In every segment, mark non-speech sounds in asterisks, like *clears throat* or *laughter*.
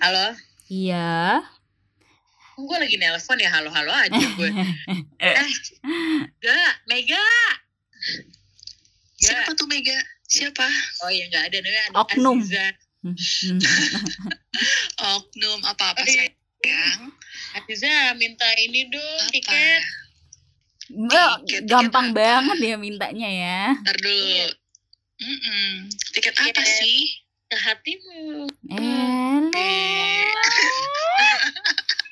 Halo? Iya. Gue lagi nelpon ya halo-halo aja gue. *laughs* eh, Ga, Mega. Ga. Siapa tuh Mega? Siapa? Oh iya nggak ada namanya ada Oknum. *laughs* Oknum apa-apa Oh, iya. sayang? Aziza minta ini dong Apa? tiket. Gampang tiket apa? banget ya mintanya ya. Ntar dulu. Iya. Mm-mm. Tiket apa Tiket. sih? Ke hatimu. *laughs*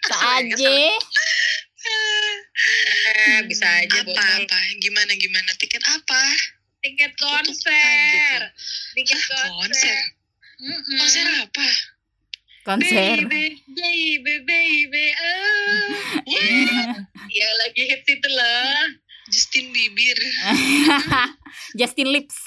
Eh, aja. Eh, bisa aja botol. Apa-apa? Gimana gimana? Tiket apa? Tiket konser. tuh. Tiket Hah, konser. konser? Mm-mm. Konser apa? Konser. Baby, baby, baby, *laughs* oh. *laughs* Yeah. Yang lagi hits itu loh. Justin Bieber. Justin Lips.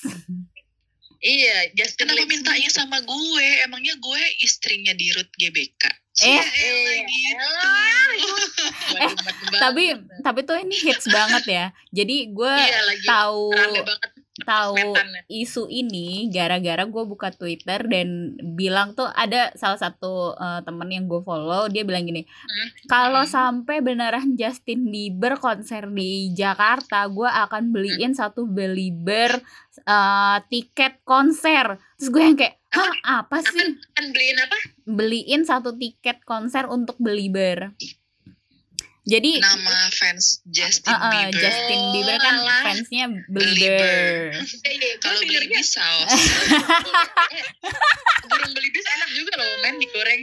Iya, Justin Kenapa Lex- mintanya sama gue? Emangnya gue istrinya di Rut GBK? Eh. Ya Eh, elah gitu. *laughs* Banget. Tapi tapi tuh ini hits banget ya. Jadi gue iya tahu rame banget tahu metannya. isu ini gara-gara gue buka Twitter dan bilang tuh ada salah satu eh, temen yang gue follow dia bilang gini Hmm. kalau Hmm. sampai beneran Justin Bieber konser di Jakarta gue akan beliin satu Belieber eh, tiket konser terus gue yang kayak hah apa sih beliin apa? beliin satu tiket konser untuk Belieber jadi Nama fans Justin eh, eh, Bieber. Justin Bieber kan Oh, alah. fansnya Belieber. Belieber iya, gue Kalau beli dengernya di saus. burung beli bis enak juga loh, men digoreng.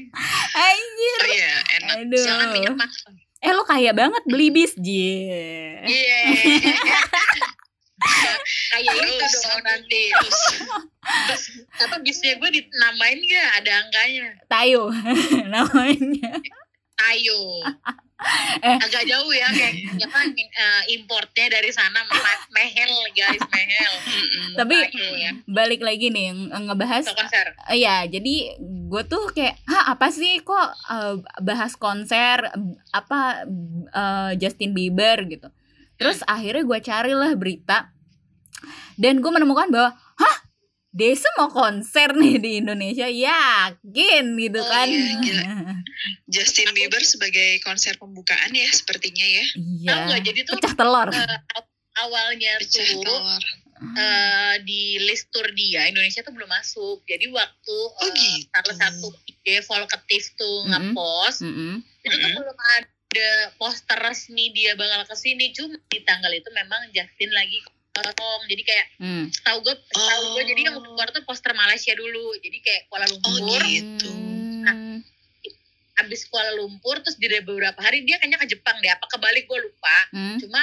Anjir. Oh iya, enak. Aduh. Jangan minyak mas. Eh lo kaya banget beli bis, Jie. Iya. *laughs* Kayak itu Terus, dong nanti. terus. Terus apa bisnya gue dinamain gak ada angkanya? Tayo *laughs* namanya. Ayo. Eh. Agak jauh ya kayak *laughs* apa eh, importnya dari sana me- mehel guys mehel. Tapi Ayo ya. balik lagi nih ng- ngebahas konser. Eh, Iya, jadi gue tuh kayak, hah apa sih kok eh, bahas konser apa eh, Justin Bieber gitu. Terus akhirnya gue carilah berita dan gue menemukan bahwa, hah Desa mau konser nih di Indonesia, yakin gitu Oh, kan? iya, gila. *laughs* Justin Bieber sebagai konser pembukaan ya sepertinya ya. Iya, Tahu nggak jadi tuh pecah telur. aw- awalnya Pecah tuh telur. eh, di list tour dia Indonesia tuh belum masuk. Jadi waktu Oh, eh, gitu. salah satu IG Volkatif tuh Mm-mm. ngepost Mm-mm. itu tuh Mm-mm. belum ada poster resmi dia bakal ke sini. Cuma di tanggal itu memang Justin lagi kosong. Jadi kayak Mm. tahu gue tahu gue Oh. jadi yang keluar tuh poster Malaysia dulu. Jadi kayak Kuala Oh, Lumpur. gitu. Hmm. Abis Kuala Lumpur terus di beberapa hari dia kayaknya ke Jepang deh. Apa kebalik gue lupa. Hmm. Cuma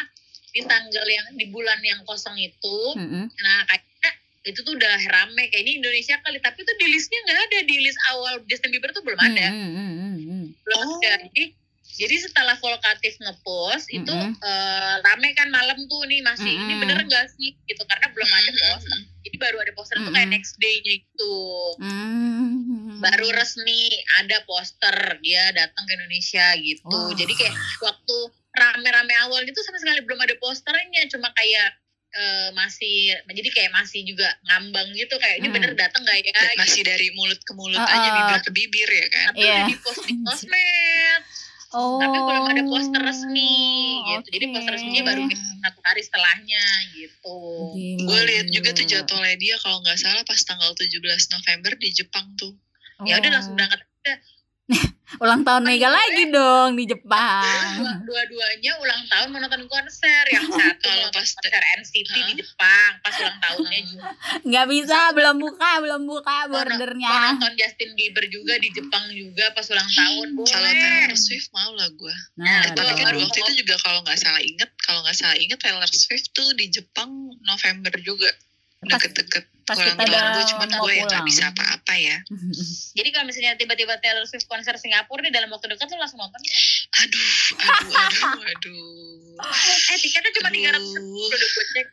di tanggal yang di bulan yang kosong itu Mm-mm. Nah kayaknya itu tuh udah rame kayak ini Indonesia kali tapi tuh di listnya nggak ada di list awal Justin Bieber tuh belum ada Mm, mm, mm, mm. belum Oh. ada jadi jadi setelah Volkatif ngepost itu Mm-mm. eh, rame kan malam tuh nih masih ini Mm-mm. bener nggak sih gitu karena belum ada poster jadi baru ada poster tuh kayak next day-nya itu Mm. baru resmi ada poster dia datang ke Indonesia gitu Wah. jadi kayak waktu rame-rame awal itu sama sekali belum ada posternya cuma kayak eh, masih jadi kayak masih juga ngambang gitu kayak ini Hmm. bener datang nggak ya gitu. Masih dari mulut ke mulut Uh-uh. aja, bibir ke bibir ya kan. tapi Iya. udah di post di sosmed Oh. tapi belum ada poster resmi gitu jadi poster resminya baru satu hari setelahnya gitu Gila, Gue lihat juga tuh jadwalnya dia kalau nggak salah pas tanggal 17 November di Jepang tuh. ya udah Oh. langsung berangkat aja *laughs* Ulang tahun Mega lagi dong di Jepang. Dua- dua-duanya ulang tahun mau nonton konser. Yang *laughs* satu Kalau pas konser NCT di Jepang pas ulang tahunnya juga. Nggak bisa, belum buka, belum buka bordernya. mau nonton Justin Bieber juga di Jepang juga pas ulang tahun boleh Kalau Taylor Swift mau lah gue. Nah, Eh, tapi kan waktu itu juga kalau nggak salah inget, kalau nggak salah inget Taylor Swift tuh di Jepang November juga. Deket-deket pas ulang kita udah gue, cuman mau gue yang nggak bisa apa-apa ya. *laughs* jadi kalau misalnya tiba-tiba Taylor Swift konser Singapura nih dalam waktu dekat tuh langsung nonton ya? Aduh, aduh, aduh, aduh. eh tiketnya cuma tiga ratus Aduh. cek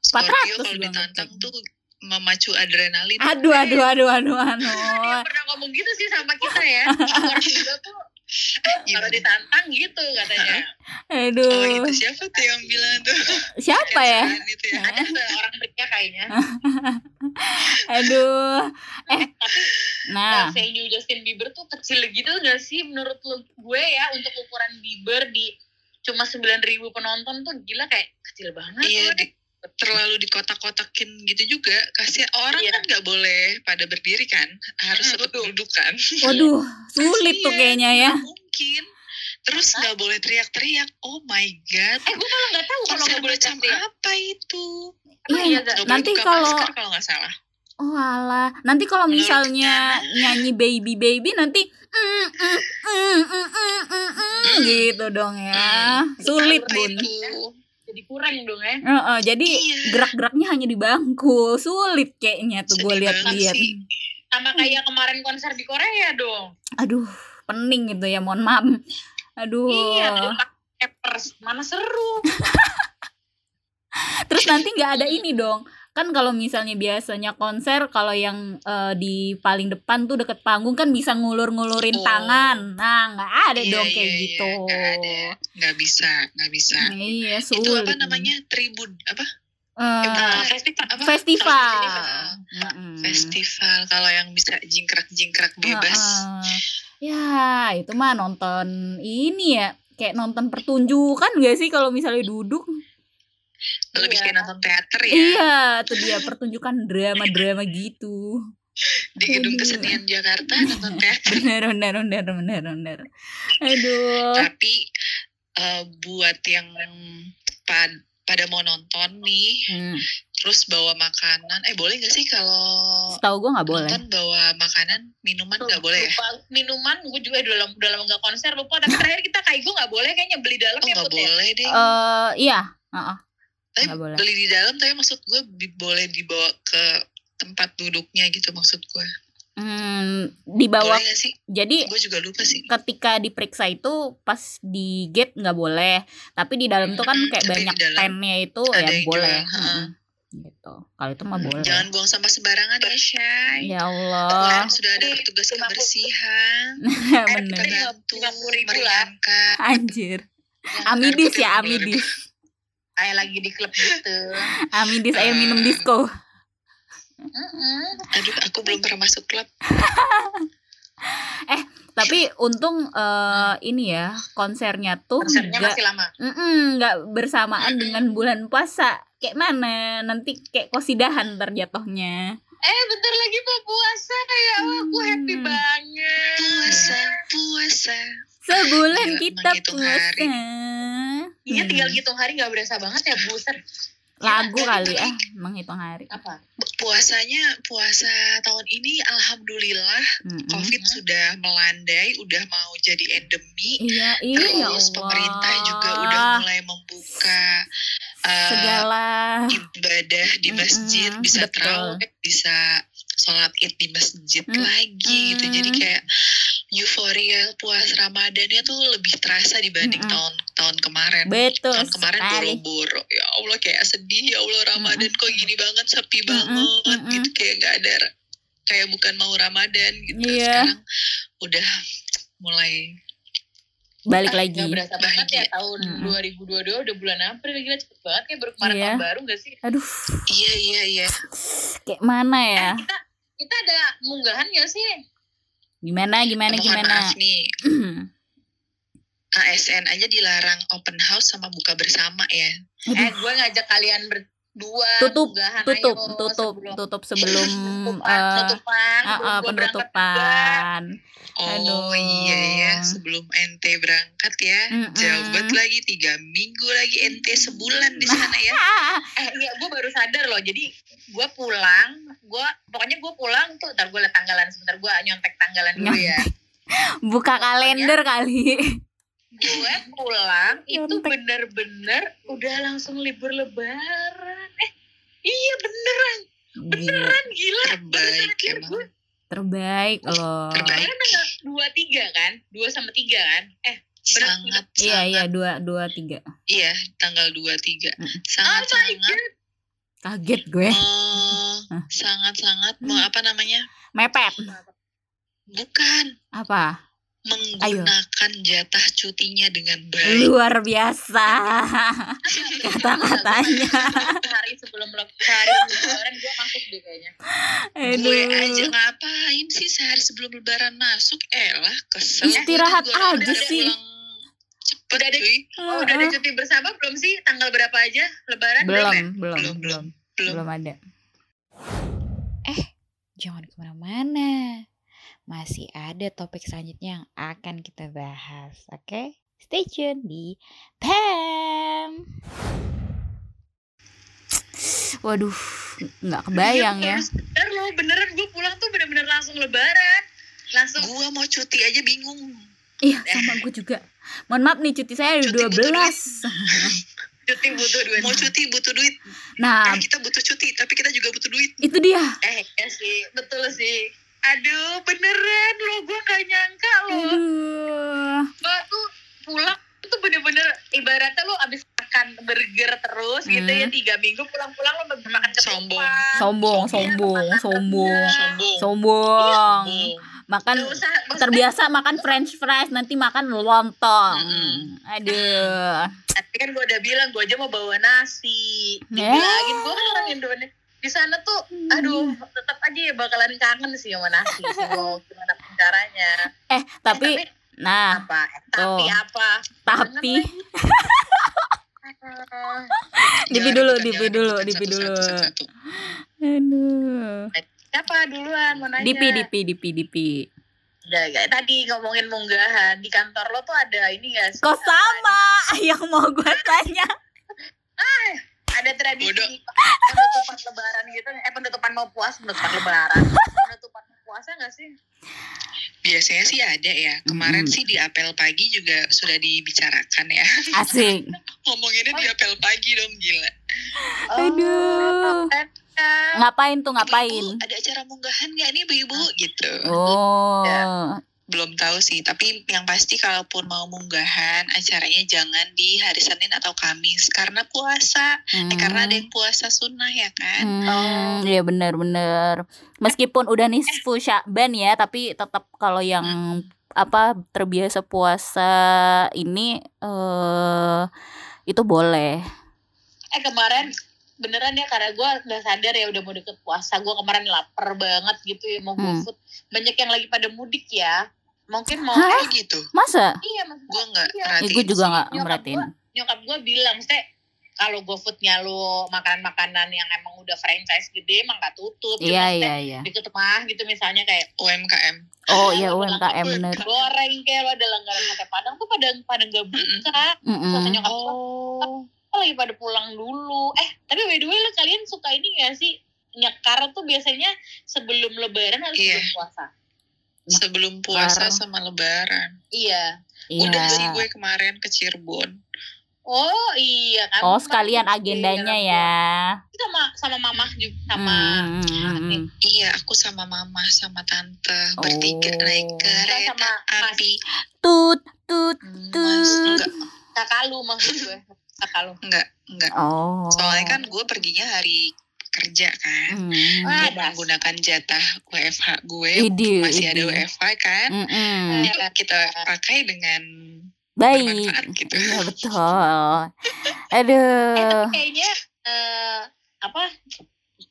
Scorpio 400 kalau ditantang tuh memacu adrenalin. Aduh, aduh, aduh, aduh, dia aduh. pernah ngomong gitu sih sama kita ya *laughs* Scorpio tuh kalau Gimana? ditantang gitu katanya Oh Aduh. gitu siapa tuh yang bilang tuh? Siapa ya? Itu ya. ada tuh orang pria kayaknya *laughs* Aduh. tapi Nah, Eh, venue Justin Bieber tuh kecil gitu gak sih menurut lu gue ya untuk ukuran Bieber di cuma 9000 penonton tuh gila kayak kecil banget Iya, di- terlalu dikotak-kotakin gitu juga. Kasih orang Iya. kan nggak boleh pada berdiri kan, harus Hmm, betul. duduk kan. waduh, sulit tuh Kasian, kayaknya ya. nggak Mungkin. Terus nggak boleh teriak-teriak. Oh my god. Eh gue malah gak tahu kalau nggak boleh teriak. apa itu? Iya, iya gak? Nggak Nanti buka kalau- masker kalau nggak salah. Oh alah, nanti kalau misalnya nyanyi baby baby nanti mm, mm, mm, mm, mm, mm, mm, gitu dong ya. Sulit Apa bun. itu? Jadi kurang dong ya. Heeh, jadi Iya. gerak-geraknya hanya di bangku. Sulit kayaknya tuh gue lihat-lihat. Sama kayak kemarin konser di Korea dong. Aduh, pening gitu ya, mohon maaf. Aduh. Iya, pakai pers. Mana seru. *laughs* Terus nanti nggak ada ini dong. Kan kalau misalnya biasanya konser kalau yang eh, di paling depan tuh deket panggung kan bisa ngulur-ngulurin Oh. tangan. Nah, nggak ada Iya, dong kayak iya, iya, gitu. nggak ada. Nggak bisa, nggak bisa. Iya, sulit. Itu apa namanya? Tribun apa? Eh, Nah, festival. apa? festival. Festival. Kalau yang bisa jingkrak-jingkrak bebas. Heeh. Ya, itu mah nonton ini ya, kayak nonton pertunjukan gak sih kalau misalnya duduk? Lebih Iya. kayak nonton teater ya. Iya, tuh dia pertunjukan drama-drama gitu. Di gedung Aduh. kesenian Jakarta nonton teater. *laughs* Bener, bener, bener, bener, bener. Aduh. Tapi eh, buat yang pad- pada mau nonton nih, Hmm. terus bawa makanan, eh boleh nggak sih kalau Setahu gue nggak boleh. nonton bawa makanan, minuman nggak boleh ya? Lupa, minuman gue juga udah lama, udah lama gak konser lupa tapi terakhir kita kayak gue gak boleh kayaknya beli dalam Oh ya nggak Put, ya? boleh deh. Eh, iya. Heeh. Tapi nggak boleh. beli di dalam, tapi maksud gue bi- boleh dibawa ke tempat duduknya gitu maksud gue. Hmm, dibawa. Boleh sih? Jadi Gue juga lupa sih. ketika diperiksa itu pas di gate nggak boleh, tapi di dalam tuh kan Mm-mm, kayak tapi di banyak tennya itu ada ya yang boleh. jual, heeh. Mm-mm. Gitu. Kalau itu mah boleh. Jangan buang sampah sembarangan ya, Shay. Ya Kemarin Allah. sudah ada petugas kebersihan. *laughs* Bener. Ini Bantu 50 ribu lah. meringankan. Anjir. Amidis ya, putih 50 ribu. Amidis. Kayak lagi di klub gitu *laughs* Amidis air minum Eh. disco. Mm-mm. Aduh, aku belum pernah masuk klub. *laughs* Tapi untung eh, ini ya konsernya tuh konsernya nggak masih lama nggak bersamaan Mm-mm. dengan bulan puasa. Kayak mana? Nanti kayak kosidahan terjatuhnya. eh bentar lagi mau puasa ya Allah, aku happy Hmm. banget Puasa, puasa. Sebulan Gila, kita puasa. hari. Iya Hmm. tinggal hitung hari nggak berasa banget ya buset Lagu Iya, kali ah menghitung hari. apa Puasanya, puasa tahun ini alhamdulillah Mm-mm. COVID sudah melandai, udah mau jadi endemi. Iya, iya ya Terus Allah. pemerintah juga udah mulai membuka uh, segala ibadah di masjid, Mm-mm, bisa terawih, bisa sholat id di masjid Mm, lagi gitu. Jadi kayak euforia puas Ramadannya tuh lebih terasa dibanding Mm-mm. tahun tahun kemarin. betul tahun kemarin boro-boro ya Allah kayak sedih ya Allah Ramadan kok gini banget sepi banget mm-mm. gitu kayak gak ada kayak bukan mau Ramadan gitu Iya. sekarang udah mulai Balik Ah, lagi. nggak berasa banget ya tahun Mm-mm. 2022 udah bulan April gila cepet banget kayak baru kemarin Iya. tahun baru gak sih Aduh, iya iya iya kayak mana ya? Eh, kita kita ada munggahan gak sih Gimana gimana mohon gimana? maaf nih. *clears throat* ASN aja dilarang open house sama buka bersama ya. Eh gue ngajak kalian berdua Tutup, tutup, ayo tutup, sebelum- tutup sebelum *laughs* penutupan, eh, penutupan, ah, ah, gua berangkat juga. penutupan. Oh Aduh. iya ya sebelum ente berangkat ya Mm-mm. jauh banget lagi tiga minggu lagi ente sebulan di sana ya *laughs* eh iya gue baru sadar loh jadi gue pulang gue pokoknya gue pulang tuh ntar gue liat tanggalan sebentar gue nyontek tanggalan dulu ya Buka kalender kali. gue pulang *laughs* itu bener-bener udah langsung libur lebaran iya beneran Gila, beneran gila terbaik Beneran, emang gue terbaik loh. Terbaik. tanggal dua tiga kan dua sama tiga kan eh sangat Iya sangat iya dua dua tiga. Iya, tanggal 23. Mm. oh Sangat my sangat Kaget gue. oh, Hah. sangat sangat mau apa namanya? Mepet. Bukan. Apa? Menggunakan jatah cutinya dengan baik. Luar biasa *laughs* kata-katanya. Sehari sebelum sebelum lebaran gue masuk deh kayaknya. Gue aja ngapain sih sehari sebelum lebaran masuk? Elah, kesel. Istirahat aja udah sih. Cepet Udah ada- cuy. Oh, udah ada cuti bersama belum sih? Tanggal berapa aja lebaran? belum, ya? belum, Belum, belum, Belum. belum ada. Eh, jangan ke mana-mana. Masih ada topik selanjutnya yang akan kita bahas, oke? Stay tune di PAM. Waduh, nggak kebayang ya. Bener loh, beneran gue pulang tuh bener-bener langsung lebaran. Langsung Gua mau cuti aja bingung. Iya, sama gue juga. Mohon maaf nih cuti saya Cuti udah butuh 12. *laughs* cuti butuh duit. Mau cuti butuh duit. Nah, Eh, kita butuh cuti, tapi kita juga butuh duit. itu dia. Eh, ya sih, betul sih. Aduh, beneran loh, gue gak nyangka loh. Aduh. Gue tuh pulang tuh bener-bener ibaratnya lo abis makan burger terus gitu ya Hmm. tiga minggu pulang-pulang lo makan ketupat Sombong. Sombong, Iya, sombong, sombong. rendang. Sombong. Sombong. Sombong. Makan usah, terbiasa makan french fries, nanti makan lontong. Mm-mm. Aduh. tapi kan gue udah bilang gue aja mau bawa nasi dibilangin gue kan orang Indonesia di sana tuh aduh tetap aja ya bakalan kangen sih sama nasi *laughs* gimana caranya. Eh, tapi Eh, nah, apa? Eh, tapi tuh. apa? Tapi. *laughs* Dipi dulu, Dipi dulu, Dipi dulu. aduh. siapa duluan? Mau nanya? Dipi, dipi, dipi, dipi. Udah, tadi ngomongin munggahan di kantor lo tuh ada ini gak sih? Kok sama *laughs* yang mau gue tanya? Ada tradisi Bodoh. penutupan lebaran gitu eh penutupan mau puas penutupan lebaran penutupan mau puasa gak sih Biasanya sih ada ya. Kemarin Mm-mm. sih di apel pagi juga sudah dibicarakan ya. Asik. *laughs* Ngomonginnya di apel pagi dong gila. Aduh. keren. Ngapain tuh ngapain? Ibu, ada acara munggahan nggak nih ibu-ibu gitu. Oh. Belum tahu sih, tapi yang pasti kalaupun mau munggahan acaranya jangan di hari Senin atau Kamis karena puasa. Eh, karena ada yang puasa sunnah ya kan. Hmm, iya benar-benar. Meskipun udah nisfu Sya'ban ya, tapi tetap kalau yang apa terbiasa puasa ini eh itu boleh. eh kemarin beneran ya karena gue nggak sadar ya udah mau deket puasa gue kemarin lapar banget gitu ya mau Hmm. GoFood banyak yang lagi pada mudik ya mungkin mau Hah? Oh gitu. Masa? iya maksud Gue nggak Iya. Perhatiin gue juga nggak Nyokap merhatiin. nyokap gue bilang maksudnya kalau GoFoodnya lu makanan-makanan yang emang udah franchise gede emang gak tutup Iya Cuma iya maksudnya iya. deket rumah gitu misalnya kayak UMKM. Oh iya UMKM bener. goreng kayak lo ada langganan sate padang tuh pada pada nggak buka Mm-mm. kata nyokap gue Oh. "Oh, lagi pada pulang dulu eh tapi by the way lo kalian suka ini gak sih nyekar tuh biasanya sebelum lebaran atau Iya. sebelum puasa Sebelum puasa sama lebaran. iya Udah sih Iya. gue kemarin ke Cirebon. oh iya kan Oh sekalian agendanya ya. sama sama mamah juga sama Hmm, hmm, hmm, hmm. Iya, aku sama mama sama tante bertiga Oh. naik kereta Sama api. Tut tut Mas, tut. enggak, kakak lu maksud gue kakak lu enggak, enggak. Oh. Soalnya kan gue perginya hari kerja kan. Ah, Gue menggunakan jatah WFH gue. Ide, Masih ada ide. WFH kan. Mm-mm. Yuk kita pakai dengan Baik. gitu. Iya betul. eh Aduh. tapi kayaknya eh, apa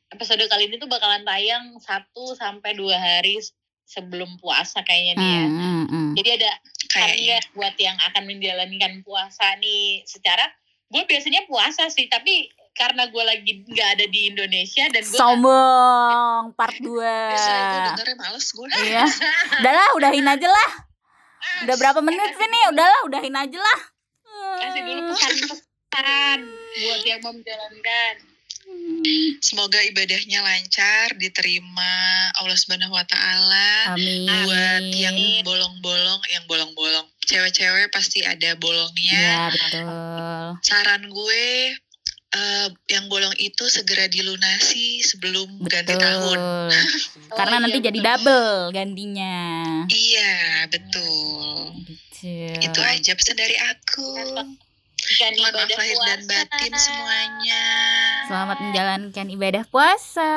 episode kali ini tuh bakalan tayang satu sampai dua hari sebelum puasa kayaknya nih ya. Hmm, hmm, hmm. Jadi ada Kayaknya. karya buat yang akan menjalankan puasa nih secara gue biasanya puasa sih tapi karena gue lagi nggak ada di Indonesia dan gue Sombong part *laughs* 2. Biasanya gue dengernya males gue. Iya. *laughs* Udahlah, udahin aja lah. Udah berapa menit sih nih? Udahlah, udahin aja lah. kasih dulu pesan-pesan buat yang mau menjalankan Semoga ibadahnya lancar, diterima Allah Subhanahu wa taala. Amin. Buat yang bolong-bolong, yang bolong-bolong. Cewek-cewek pasti ada bolongnya. Ya, betul. Saran gue eh, yang bolong itu segera dilunasi sebelum ganti Betul. tahun. *laughs* Karena Oh, nanti iya, jadi betul. double gantinya. Iya, betul. Gitu. Itu aja pesan dari aku. Ikan Mohon maaf ibadah lahir dan batin semuanya. Selamat menjalankan ibadah puasa.